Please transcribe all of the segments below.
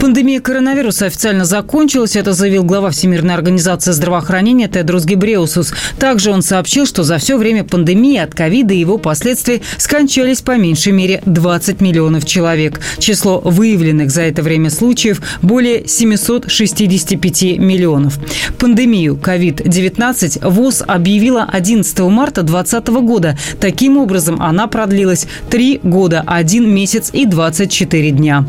Пандемия коронавируса официально закончилась. Это заявил глава Всемирной организации здравоохранения Тедрос Гебреусус. Также он сообщил, что за все время пандемии от ковида и его последствий скончались по меньшей мере 20 миллионов человек. Число выявленных за это время случаев более 765 миллионов. Пандемию COVID-19 ВОЗ объявила 11 марта 2020 года. Таким образом, она продлилась 3 года, 1 месяц и 24 дня.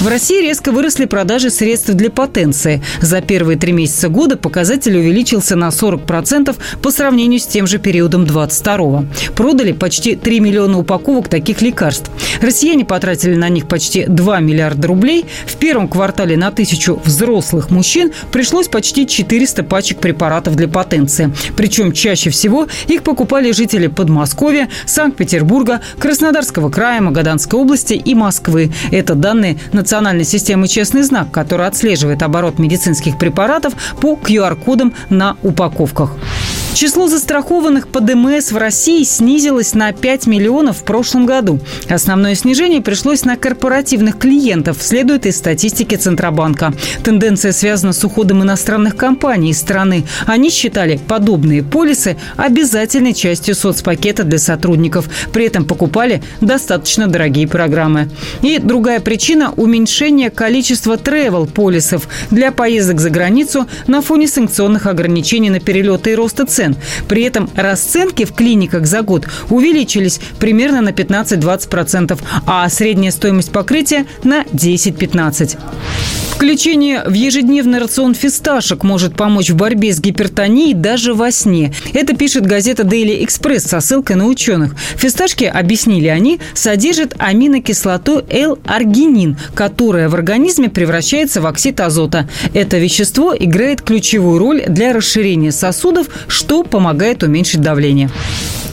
В России резко вырос выросли продажи средств для потенции. За первые три месяца года показатель увеличился на 40% по сравнению с тем же периодом 22 Продали почти 3 миллиона упаковок таких лекарств. Россияне потратили на них почти 2 миллиарда рублей. В первом квартале на тысячу взрослых мужчин пришлось почти 400 пачек препаратов для потенции. Причем чаще всего их покупали жители Подмосковья, Санкт-Петербурга, Краснодарского края, Магаданской области и Москвы. Это данные Национальной системы честный знак, который отслеживает оборот медицинских препаратов по QR-кодам на упаковках. Число застрахованных по ДМС в России снизилось на 5 миллионов в прошлом году. Основное снижение пришлось на корпоративных клиентов, следует из статистики Центробанка. Тенденция связана с уходом иностранных компаний из страны. Они считали подобные полисы обязательной частью соцпакета для сотрудников. При этом покупали достаточно дорогие программы. И другая причина – уменьшение количества тревел-полисов для поездок за границу на фоне санкционных ограничений на перелеты и роста цен цен. При этом расценки в клиниках за год увеличились примерно на 15-20%, а средняя стоимость покрытия на 10-15%. Включение в ежедневный рацион фисташек может помочь в борьбе с гипертонией даже во сне. Это пишет газета Daily Express со ссылкой на ученых. Фисташки, объяснили они, содержат аминокислоту L-аргинин, которая в организме превращается в оксид азота. Это вещество играет ключевую роль для расширения сосудов, что помогает уменьшить давление.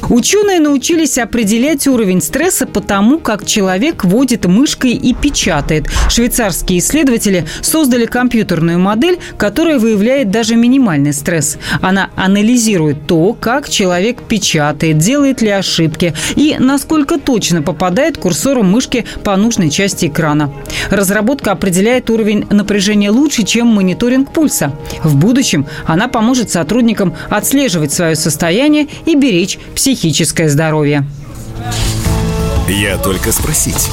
Ученые научились определять уровень стресса по тому, как человек водит мышкой и печатает. Швейцарские исследователи создали компьютерную модель, которая выявляет даже минимальный стресс. Она анализирует то, как человек печатает, делает ли ошибки и насколько точно попадает курсором мышки по нужной части экрана. Разработка определяет уровень напряжения лучше, чем мониторинг пульса. В будущем она поможет сотрудникам отслеживать свое состояние и беречь психическое психическое здоровье. Я только спросить.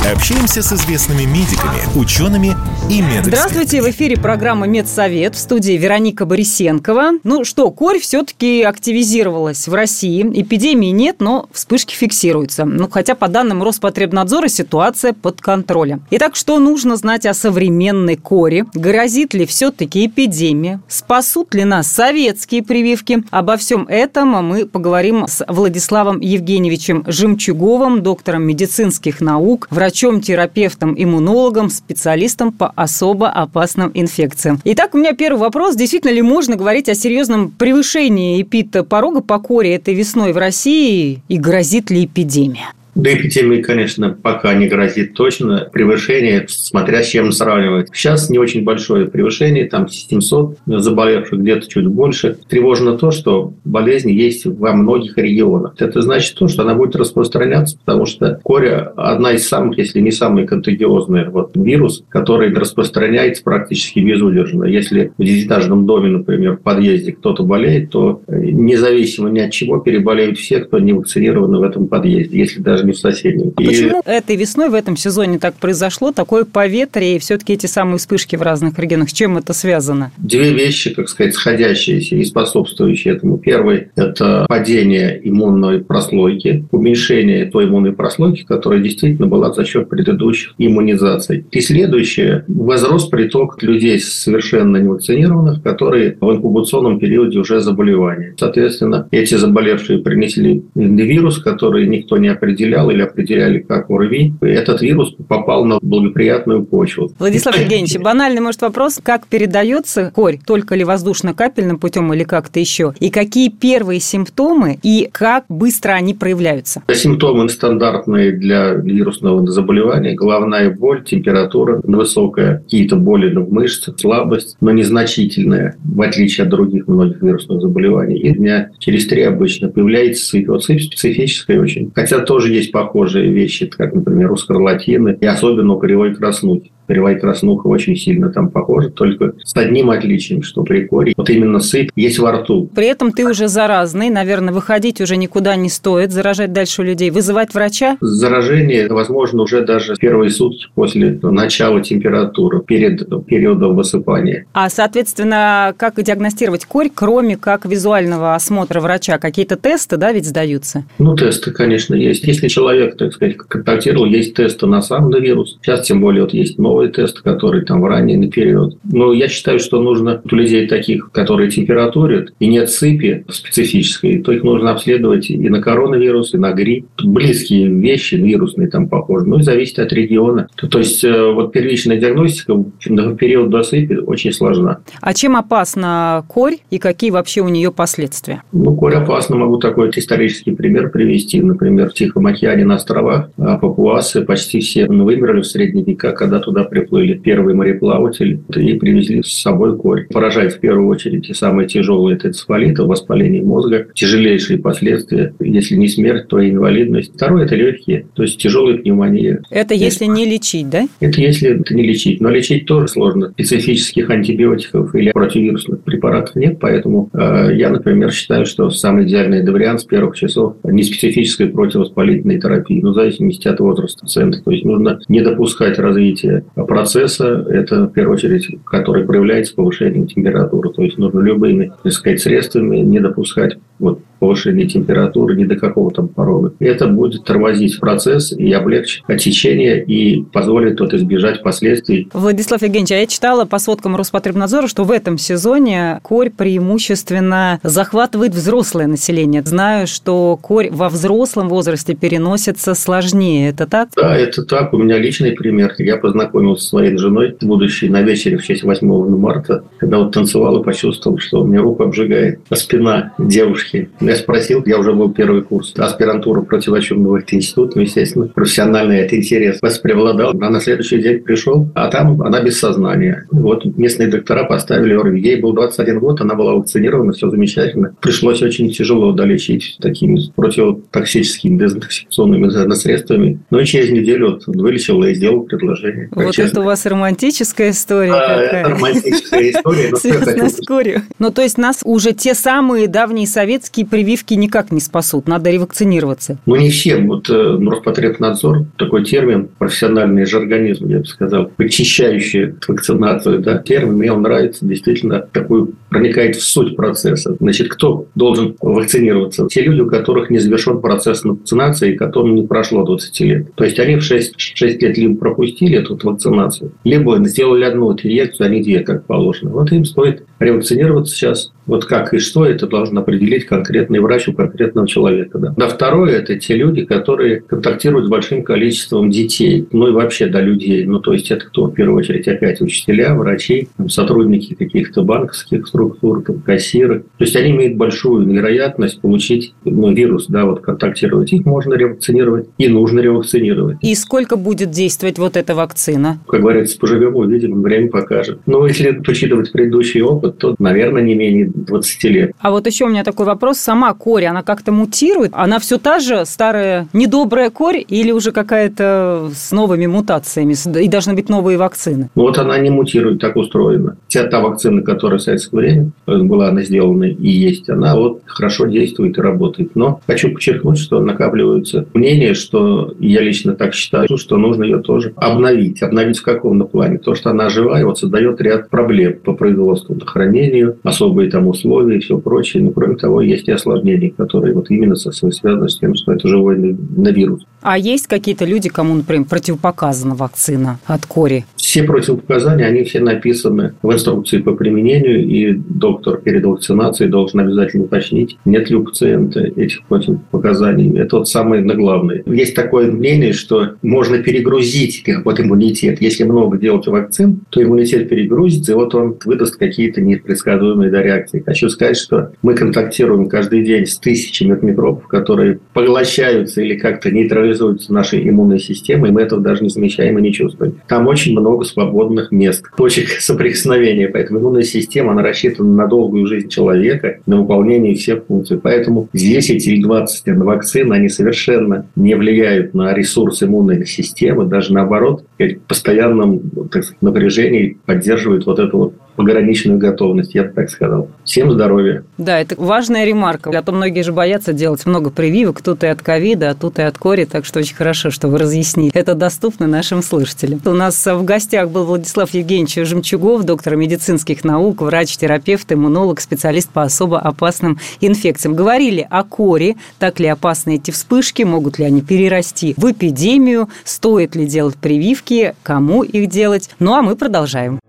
Общаемся с известными медиками, учеными и медэкспертами. Здравствуйте, в эфире программа «Медсовет» в студии Вероника Борисенкова. Ну что, корь все-таки активизировалась в России. Эпидемии нет, но вспышки фиксируются. Ну, хотя по данным Роспотребнадзора ситуация под контролем. Итак, что нужно знать о современной коре? Грозит ли все-таки эпидемия? Спасут ли нас советские прививки? Обо всем этом мы поговорим с Владиславом Евгеньевичем Жемчуговым, доктором медицинских наук, врачом врачом, терапевтом, иммунологом, специалистом по особо опасным инфекциям. Итак, у меня первый вопрос. Действительно ли можно говорить о серьезном превышении эпид-порога по коре этой весной в России и грозит ли эпидемия? До эпидемии, конечно, пока не грозит точно. Превышение, смотря с чем сравнивать. Сейчас не очень большое превышение, там 700 заболевших, где-то чуть больше. Тревожно то, что болезнь есть во многих регионах. Это значит то, что она будет распространяться, потому что коря одна из самых, если не самый контагиозный вот, вирус, который распространяется практически безудержно. Если в десятиэтажном доме, например, в подъезде кто-то болеет, то независимо ни от чего переболеют все, кто не вакцинированы в этом подъезде. Если даже в соседнем. А и... Почему этой весной в этом сезоне так произошло, такое поветрие и все-таки эти самые вспышки в разных регионах? С чем это связано? Две вещи, как сказать, сходящиеся и способствующие этому. Первый – это падение иммунной прослойки, уменьшение той иммунной прослойки, которая действительно была за счет предыдущих иммунизаций. И следующее – возрос приток людей совершенно невакцинированных, которые в инкубационном периоде уже заболевания. Соответственно, эти заболевшие принесли вирус, который никто не определял или определяли как ОРВИ. И этот вирус попал на благоприятную почву. Владислав Евгеньевич, банальный, может, вопрос, как передается корь? Только ли воздушно-капельным путем или как-то еще? И какие первые симптомы и как быстро они проявляются? Симптомы стандартные для вирусного заболевания. Головная боль, температура высокая, какие-то боли в мышцах, слабость, но незначительная, в отличие от других многих вирусных заболеваний. И дня через три обычно появляется цифоцит, специфическая очень. Хотя тоже есть похожие вещи, как, например, у скарлатины и особенно у кривой краснухи. Кривая краснуха очень сильно там похожа, только с одним отличием, что при коре вот именно сыпь есть во рту. При этом ты уже заразный, наверное, выходить уже никуда не стоит, заражать дальше людей. Вызывать врача? Заражение возможно уже даже первые сутки после начала температуры, перед периодом высыпания. А, соответственно, как диагностировать корь, кроме как визуального осмотра врача? Какие-то тесты, да, ведь сдаются? Ну, тесты, конечно, есть. Если человек, так сказать, контактировал, есть тесты на сам вирус. Сейчас, тем более, вот есть новый тест, который там в ранний период. Но я считаю, что нужно у людей таких, которые температурят, и нет сыпи специфической, то их нужно обследовать и на коронавирус, и на грипп. Близкие вещи, вирусные там похожи. Ну и зависит от региона. То, есть э, вот первичная диагностика в период до сыпи очень сложна. А чем опасна корь и какие вообще у нее последствия? Ну, корь опасна. Могу такой исторический пример привести. Например, в Тихом океане на островах а, папуасы почти все вымерли в средние века, когда туда приплыли первые мореплаватели и привезли с собой корь. Поражает в первую очередь и самые тяжелые это энцефалиты, воспаление мозга, тяжелейшие последствия, если не смерть, то и инвалидность. Второе – это легкие, то есть тяжелая пневмония. Это если не лечить, да? Это если это не лечить. Но лечить тоже сложно. Специфических антибиотиков или противирусных препаратов нет, поэтому э, я, например, считаю, что самый идеальный вариант с первых часов не специфической противовоспалительной терапии, но в зависимости от возраста пациента. То есть нужно не допускать развития процесса, это в первую очередь, который проявляется повышением температуры. То есть нужно любыми, так сказать, средствами не допускать вот, повышения температуры ни до какого там порога. Это будет тормозить процесс и облегчить отечение и позволит тут избежать последствий. Владислав Евгеньевич, а я читала по сводкам Роспотребнадзора, что в этом сезоне корь преимущественно захватывает взрослое население. Знаю, что корь во взрослом возрасте переносится сложнее. Это так? Да, это так. У меня личный пример. Я познакомился со своей женой, будущей на вечере в честь 8 марта, когда вот танцевал и почувствовал, что у меня руку обжигает, а спина девушки я спросил, я уже был первый курс аспирантуры противочумного института, ну, естественно, профессиональный это интерес вас преобладал. А на следующий день пришел, а там она без сознания. Вот местные доктора поставили ОРВИ. Ей был 21 год, она была вакцинирована, все замечательно. Пришлось очень тяжело долечить такими противотоксическими дезинфекционными средствами. Но через неделю вот вылечил и сделал предложение. Вот честно. это у вас романтическая история а, какая. Романтическая история. Связанная с корью. Ну, то есть нас уже те самые давние советские прививки никак не спасут, надо ревакцинироваться. Ну, не всем. Вот э, Роспотребнадзор, такой термин, профессиональный жаргонизм, я бы сказал, очищающий вакцинацию, да, термин, мне он нравится, действительно, такой проникает в суть процесса. Значит, кто должен вакцинироваться? Те люди, у которых не завершен процесс вакцинации, которым не прошло 20 лет. То есть, они в 6, 6 лет либо пропустили эту вакцинацию, либо сделали одну инъекцию, а не две, как положено. Вот им стоит ревакцинироваться сейчас. Вот как и что, это должен определить конкретный врач у конкретного человека. Да. Да, второе – это те люди, которые контактируют с большим количеством детей, ну и вообще до людей. Ну, то есть, это кто? В первую очередь, опять учителя, врачи, сотрудники каких-то банковских структур, там, кассиры. То есть, они имеют большую вероятность получить ну, вирус, да, вот контактировать. Их можно ревакцинировать и нужно ревакцинировать. И сколько будет действовать вот эта вакцина? Как говорится, поживем, увидим, время покажет. Но если учитывать предыдущий опыт, то, наверное, не менее 20 лет. А вот еще у меня такой вопрос. Сама корь, она как-то мутирует? Она все та же старая недобрая корь или уже какая-то с новыми мутациями? И должны быть новые вакцины? Вот она не мутирует, так устроена. Вся та вакцина, которая в советское время была она сделана и есть, она вот хорошо действует и работает. Но хочу подчеркнуть, что накапливаются мнения, что я лично так считаю, что нужно ее тоже обновить. Обновить в каком плане? То, что она живая, вот создает ряд проблем по производству, хранению, особые там условия и все прочее. Но кроме того, есть и осложнения, которые вот именно связаны с тем, что это живой на вирус. А есть какие-то люди, кому, например, противопоказана вакцина от кори? Все противопоказания, они все написаны в инструкции по применению, и доктор перед вакцинацией должен обязательно уточнить, нет ли у пациента этих противопоказаний. Это вот самое главное. Есть такое мнение, что можно перегрузить вот иммунитет. Если много делать вакцин, то иммунитет перегрузится, и вот он выдаст какие-то непредсказуемые да, реакции. Хочу сказать, что мы контактируем каждый день с тысячами микробов, которые поглощаются или как-то нейтрализуются нашей иммунной системой, и мы этого даже не замечаем и не чувствуем. Там очень много свободных мест, точек соприкосновения, поэтому иммунная система, она рассчитана на долгую жизнь человека, на выполнение всех функций. Поэтому здесь эти 20 вакцин, они совершенно не влияют на ресурс иммунной системы, даже наоборот, в постоянном так сказать, напряжении поддерживают вот эту вот пограничную готовность, я бы так сказал. Всем здоровья. Да, это важная ремарка. А то многие же боятся делать много прививок, тут и от ковида, а тут и от кори, так что очень хорошо, что вы разъяснили. Это доступно нашим слушателям. У нас в гостях был Владислав Евгеньевич Жемчугов, доктор медицинских наук, врач-терапевт, иммунолог, специалист по особо опасным инфекциям. Говорили о коре, так ли опасны эти вспышки, могут ли они перерасти в эпидемию, стоит ли делать прививки, кому их делать. Ну а мы продолжаем.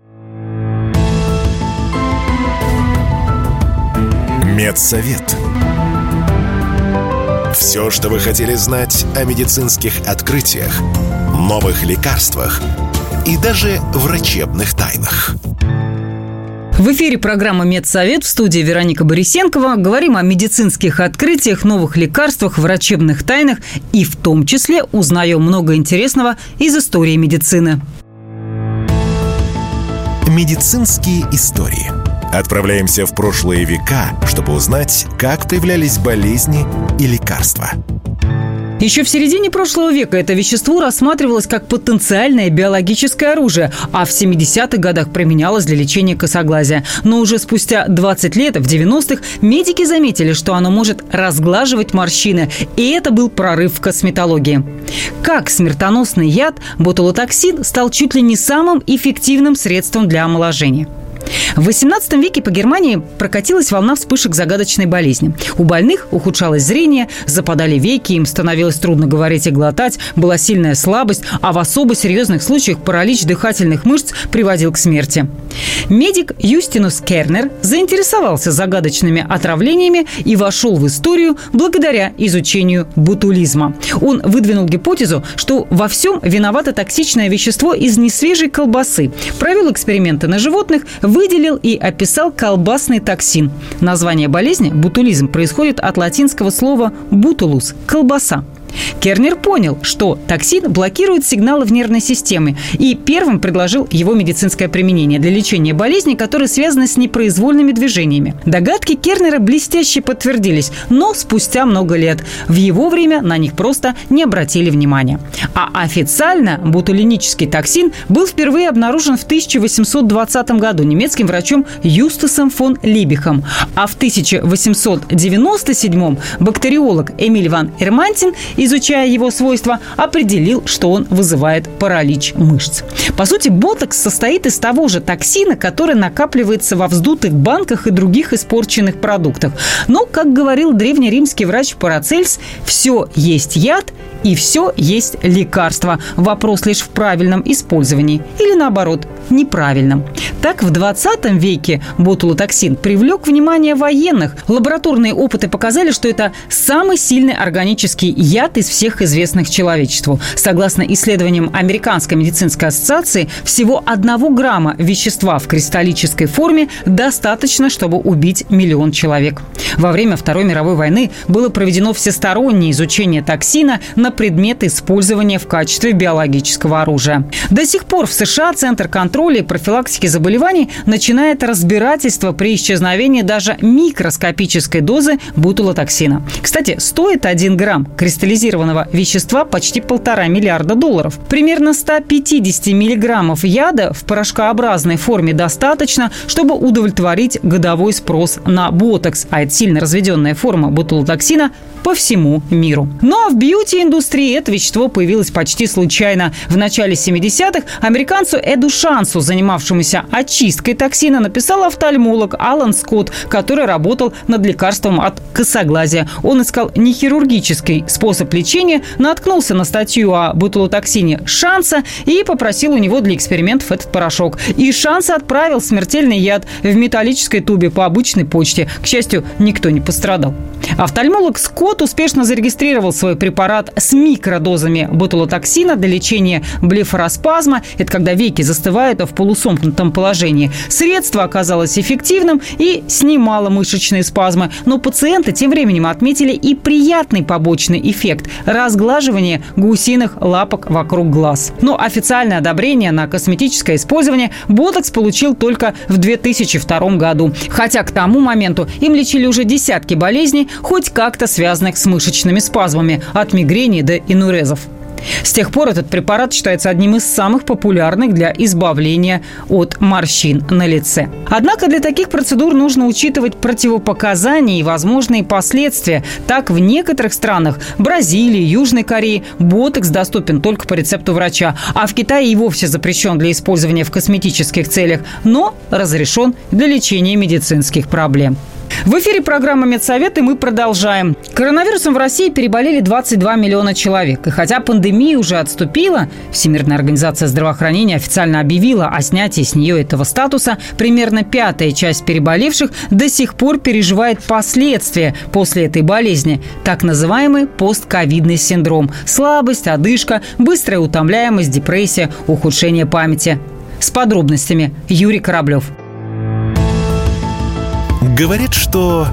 Медсовет. Все, что вы хотели знать о медицинских открытиях, новых лекарствах и даже врачебных тайнах. В эфире программа «Медсовет» в студии Вероника Борисенкова. Говорим о медицинских открытиях, новых лекарствах, врачебных тайнах и в том числе узнаем много интересного из истории медицины. Медицинские истории – Отправляемся в прошлые века, чтобы узнать, как появлялись болезни и лекарства. Еще в середине прошлого века это вещество рассматривалось как потенциальное биологическое оружие, а в 70-х годах применялось для лечения косоглазия. Но уже спустя 20 лет, в 90-х, медики заметили, что оно может разглаживать морщины, и это был прорыв в косметологии. Как смертоносный яд, ботулотоксин стал чуть ли не самым эффективным средством для омоложения – в XVIII веке по Германии прокатилась волна вспышек загадочной болезни. У больных ухудшалось зрение, западали веки, им становилось трудно говорить и глотать, была сильная слабость, а в особо серьезных случаях паралич дыхательных мышц приводил к смерти. Медик Юстинус Кернер заинтересовался загадочными отравлениями и вошел в историю благодаря изучению бутулизма. Он выдвинул гипотезу, что во всем виновато токсичное вещество из несвежей колбасы. Провел эксперименты на животных, выделил и описал колбасный токсин. Название болезни – бутулизм – происходит от латинского слова «бутулус» – колбаса. Кернер понял, что токсин блокирует сигналы в нервной системе и первым предложил его медицинское применение для лечения болезней, которые связаны с непроизвольными движениями. Догадки Кернера блестяще подтвердились, но спустя много лет. В его время на них просто не обратили внимания. А официально бутулинический токсин был впервые обнаружен в 1820 году немецким врачом Юстасом фон Либихом. А в 1897 бактериолог Эмиль ван Эрмантин изучая его свойства, определил, что он вызывает паралич мышц. По сути, ботокс состоит из того же токсина, который накапливается во вздутых банках и других испорченных продуктах. Но, как говорил древнеримский врач Парацельс, все есть яд и все есть лекарство. Вопрос лишь в правильном использовании или наоборот, неправильном. Так, в 20 веке ботулотоксин привлек внимание военных. Лабораторные опыты показали, что это самый сильный органический яд, яд из всех известных человечеству. Согласно исследованиям Американской медицинской ассоциации, всего одного грамма вещества в кристаллической форме достаточно, чтобы убить миллион человек. Во время Второй мировой войны было проведено всестороннее изучение токсина на предмет использования в качестве биологического оружия. До сих пор в США Центр контроля и профилактики заболеваний начинает разбирательство при исчезновении даже микроскопической дозы бутулотоксина. Кстати, стоит 1 грамм кристаллизированного вещества почти полтора миллиарда долларов. Примерно 150 миллиграммов яда в порошкообразной форме достаточно, чтобы удовлетворить годовой спрос на ботокс, а это сильно разведенная форма бутулотоксина по всему миру. Ну а в бьюти-индустрии это вещество появилось почти случайно. В начале 70-х американцу Эду Шансу, занимавшемуся очисткой токсина, написал офтальмолог Алан Скотт, который работал над лекарством от косоглазия. Он искал не хирургический способ лечения, наткнулся на статью о бутулотоксине Шанса и попросил у него для экспериментов этот порошок. И Шанс отправил смертельный яд в металлической тубе по обычной почте. К счастью, никто не пострадал. Офтальмолог Скотт успешно зарегистрировал свой препарат с микродозами ботулотоксина для лечения блефороспазма. Это когда веки застывают в полусомкнутом положении. Средство оказалось эффективным и снимало мышечные спазмы. Но пациенты тем временем отметили и приятный побочный эффект – разглаживание гусиных лапок вокруг глаз. Но официальное одобрение на косметическое использование ботокс получил только в 2002 году. Хотя к тому моменту им лечили уже десятки болезней, хоть как-то связанных с мышечными спазмами, от мигрени до инурезов. С тех пор этот препарат считается одним из самых популярных для избавления от морщин на лице. Однако для таких процедур нужно учитывать противопоказания и возможные последствия. Так, в некоторых странах – Бразилии, Южной Корее – ботокс доступен только по рецепту врача, а в Китае и вовсе запрещен для использования в косметических целях, но разрешен для лечения медицинских проблем. В эфире программа «Медсовет» и мы продолжаем. Коронавирусом в России переболели 22 миллиона человек. И хотя пандемия уже отступила, Всемирная организация здравоохранения официально объявила о снятии с нее этого статуса, примерно пятая часть переболевших до сих пор переживает последствия после этой болезни. Так называемый постковидный синдром. Слабость, одышка, быстрая утомляемость, депрессия, ухудшение памяти. С подробностями Юрий Кораблев. Говорит, что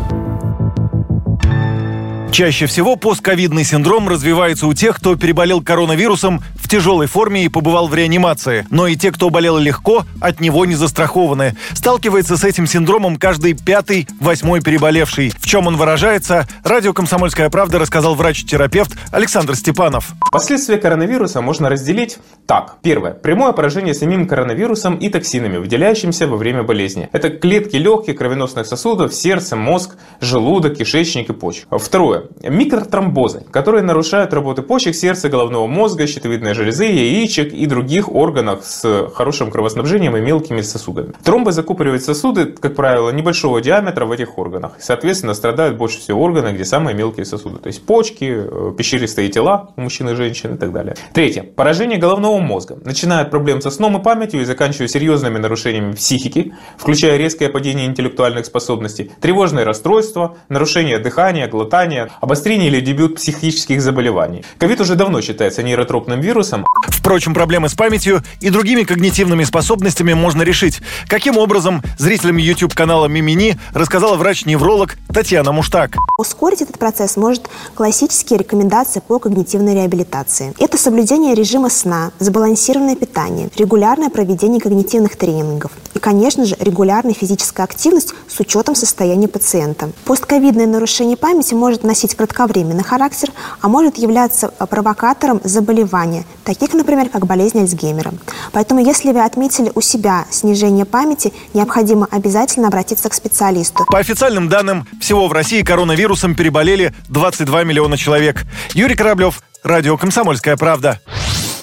Чаще всего постковидный синдром развивается у тех, кто переболел коронавирусом в тяжелой форме и побывал в реанимации. Но и те, кто болел легко, от него не застрахованы. Сталкивается с этим синдромом каждый пятый, восьмой переболевший. В чем он выражается, радио «Комсомольская правда» рассказал врач-терапевт Александр Степанов. Последствия коронавируса можно разделить так. Первое. Прямое поражение самим коронавирусом и токсинами, выделяющимися во время болезни. Это клетки легких, кровеносных сосудов, сердце, мозг, желудок, кишечник и почек. Второе микротромбозы, которые нарушают работу почек, сердца, головного мозга, щитовидной железы, яичек и других органов с хорошим кровоснабжением и мелкими сосудами. Тромбы закупоривают сосуды, как правило, небольшого диаметра в этих органах. Соответственно, страдают больше всего органы, где самые мелкие сосуды. То есть почки, э, пещеристые тела у мужчин и женщин и так далее. Третье. Поражение головного мозга. Начиная от проблем со сном и памятью и заканчивая серьезными нарушениями психики, включая резкое падение интеллектуальных способностей, тревожные расстройства, нарушение дыхания, глотания, обострение или дебют психических заболеваний. Ковид уже давно считается нейротропным вирусом. Впрочем, проблемы с памятью и другими когнитивными способностями можно решить. Каким образом зрителям YouTube-канала Мимини рассказала врач-невролог Татьяна Муштак. Ускорить этот процесс может классические рекомендации по когнитивной реабилитации. Это соблюдение режима сна, сбалансированное питание, регулярное проведение когнитивных тренингов и, конечно же, регулярная физическая активность с учетом состояния пациента. Постковидное нарушение памяти может носить кратковременный характер, а может являться провокатором заболевания, таких, например, как болезнь Альцгеймера. Поэтому, если вы отметили у себя снижение памяти, необходимо обязательно обратиться к специалисту. По официальным данным, всего в России коронавирусом переболели 22 миллиона человек. Юрий Кораблев, Радио «Комсомольская правда».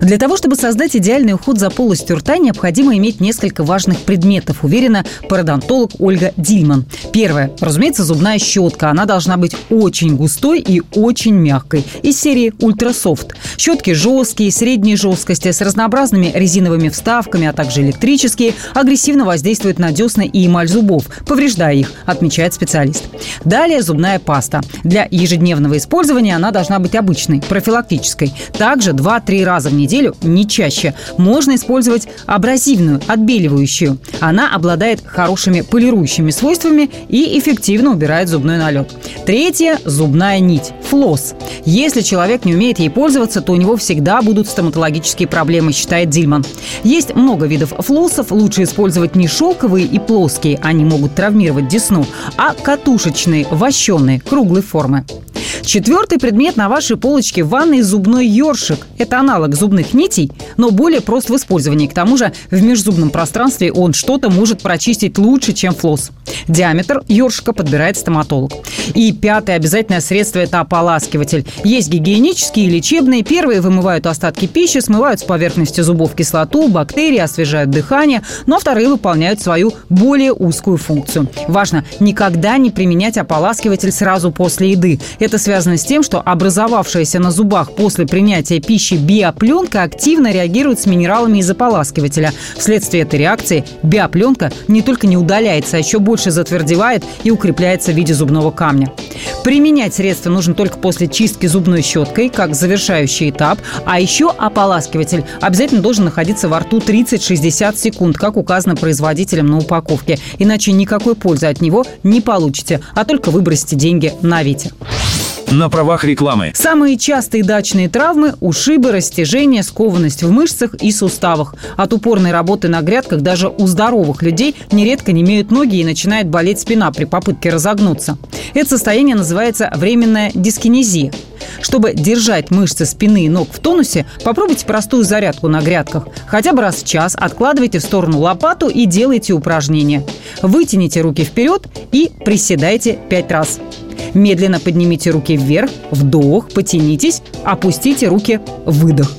Для того, чтобы создать идеальный уход за полостью рта, необходимо иметь несколько важных предметов, уверена пародонтолог Ольга Дильман. Первое. Разумеется, зубная щетка. Она должна быть очень густой и очень мягкой. Из серии Ultrasoft. Щетки жесткие, средней жесткости, с разнообразными резиновыми вставками, а также электрические, агрессивно воздействуют на десны и эмаль зубов, повреждая их, отмечает специалист. Далее зубная паста. Для ежедневного использования она должна быть обычной, профилактической. Также 2-3 раза в неделю неделю, не чаще. Можно использовать абразивную, отбеливающую. Она обладает хорошими полирующими свойствами и эффективно убирает зубной налет. Третье – зубная нить – флосс. Если человек не умеет ей пользоваться, то у него всегда будут стоматологические проблемы, считает Дильман. Есть много видов флоссов. Лучше использовать не шелковые и плоские, они могут травмировать десну, а катушечные, вощеные, круглой формы. Четвертый предмет на вашей полочке ванной – зубной ёршик. Это аналог зубных нитей, но более прост в использовании. К тому же в межзубном пространстве он что-то может прочистить лучше, чем флосс. Диаметр ёршика подбирает стоматолог. И пятое обязательное средство – это ополаскиватель. Есть гигиенические и лечебные. Первые вымывают остатки пищи, смывают с поверхности зубов кислоту, бактерии, освежают дыхание, но вторые выполняют свою более узкую функцию. Важно никогда не применять ополаскиватель сразу после еды. Это связано с тем, что образовавшаяся на зубах после принятия пищи биопленка активно реагирует с минералами из ополаскивателя. Вследствие этой реакции биопленка не только не удаляется, а еще больше затвердевает и укрепляется в виде зубного камня. Применять средство нужно только после чистки зубной щеткой, как завершающий этап, а еще ополаскиватель обязательно должен находиться во рту 30-60 секунд, как указано производителем на упаковке. Иначе никакой пользы от него не получите, а только выбросите деньги на ветер на правах рекламы. Самые частые дачные травмы – ушибы, растяжения, скованность в мышцах и суставах. От упорной работы на грядках даже у здоровых людей нередко не имеют ноги и начинает болеть спина при попытке разогнуться. Это состояние называется временная дискинезия. Чтобы держать мышцы спины и ног в тонусе, попробуйте простую зарядку на грядках. Хотя бы раз в час откладывайте в сторону лопату и делайте упражнения. Вытяните руки вперед и приседайте 5 раз. Медленно поднимите руки вверх, вдох, потянитесь, опустите руки, выдох.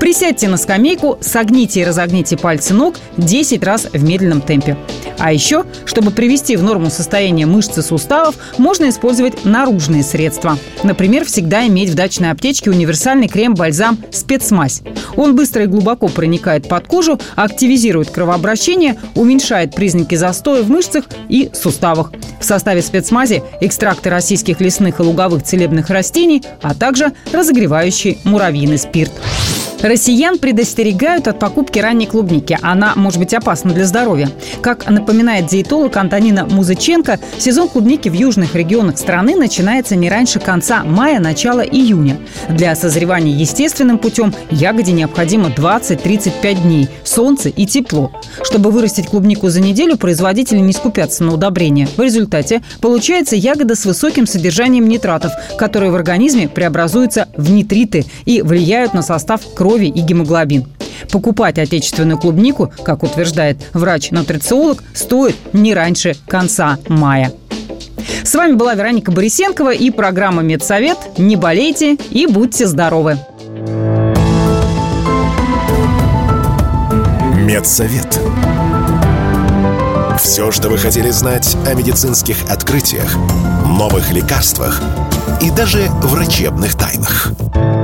Присядьте на скамейку, согните и разогните пальцы ног 10 раз в медленном темпе. А еще, чтобы привести в норму состояние мышц и суставов, можно использовать наружные средства. Например, всегда иметь в дачной аптечке универсальный крем-бальзам «Спецмазь». Он быстро и глубоко проникает под кожу, активизирует кровообращение, уменьшает признаки застоя в мышцах и суставах. В составе спецмази экстракты российских лесных и луговых целебных растений, а также разогревающий муравьиный спирт. Россиян предостерегают от покупки ранней клубники. Она может быть опасна для здоровья. Как напоминает диетолог Антонина Музыченко, сезон клубники в южных регионах страны начинается не раньше конца мая, начала июня. Для созревания естественным путем ягоде необходимо 20-35 дней, солнце и тепло. Чтобы вырастить клубнику за неделю, производители не скупятся на удобрения. В результате получается ягода с высоким содержанием нитратов, которые в организме преобразуются в нитриты и влияют на состав крови и гемоглобин. Покупать отечественную клубнику, как утверждает врач-нутрициолог, стоит не раньше конца мая. С вами была Вероника Борисенкова и программа «Медсовет». Не болейте и будьте здоровы! Медсовет. Все, что вы хотели знать о медицинских открытиях, новых лекарствах и даже врачебных тайнах –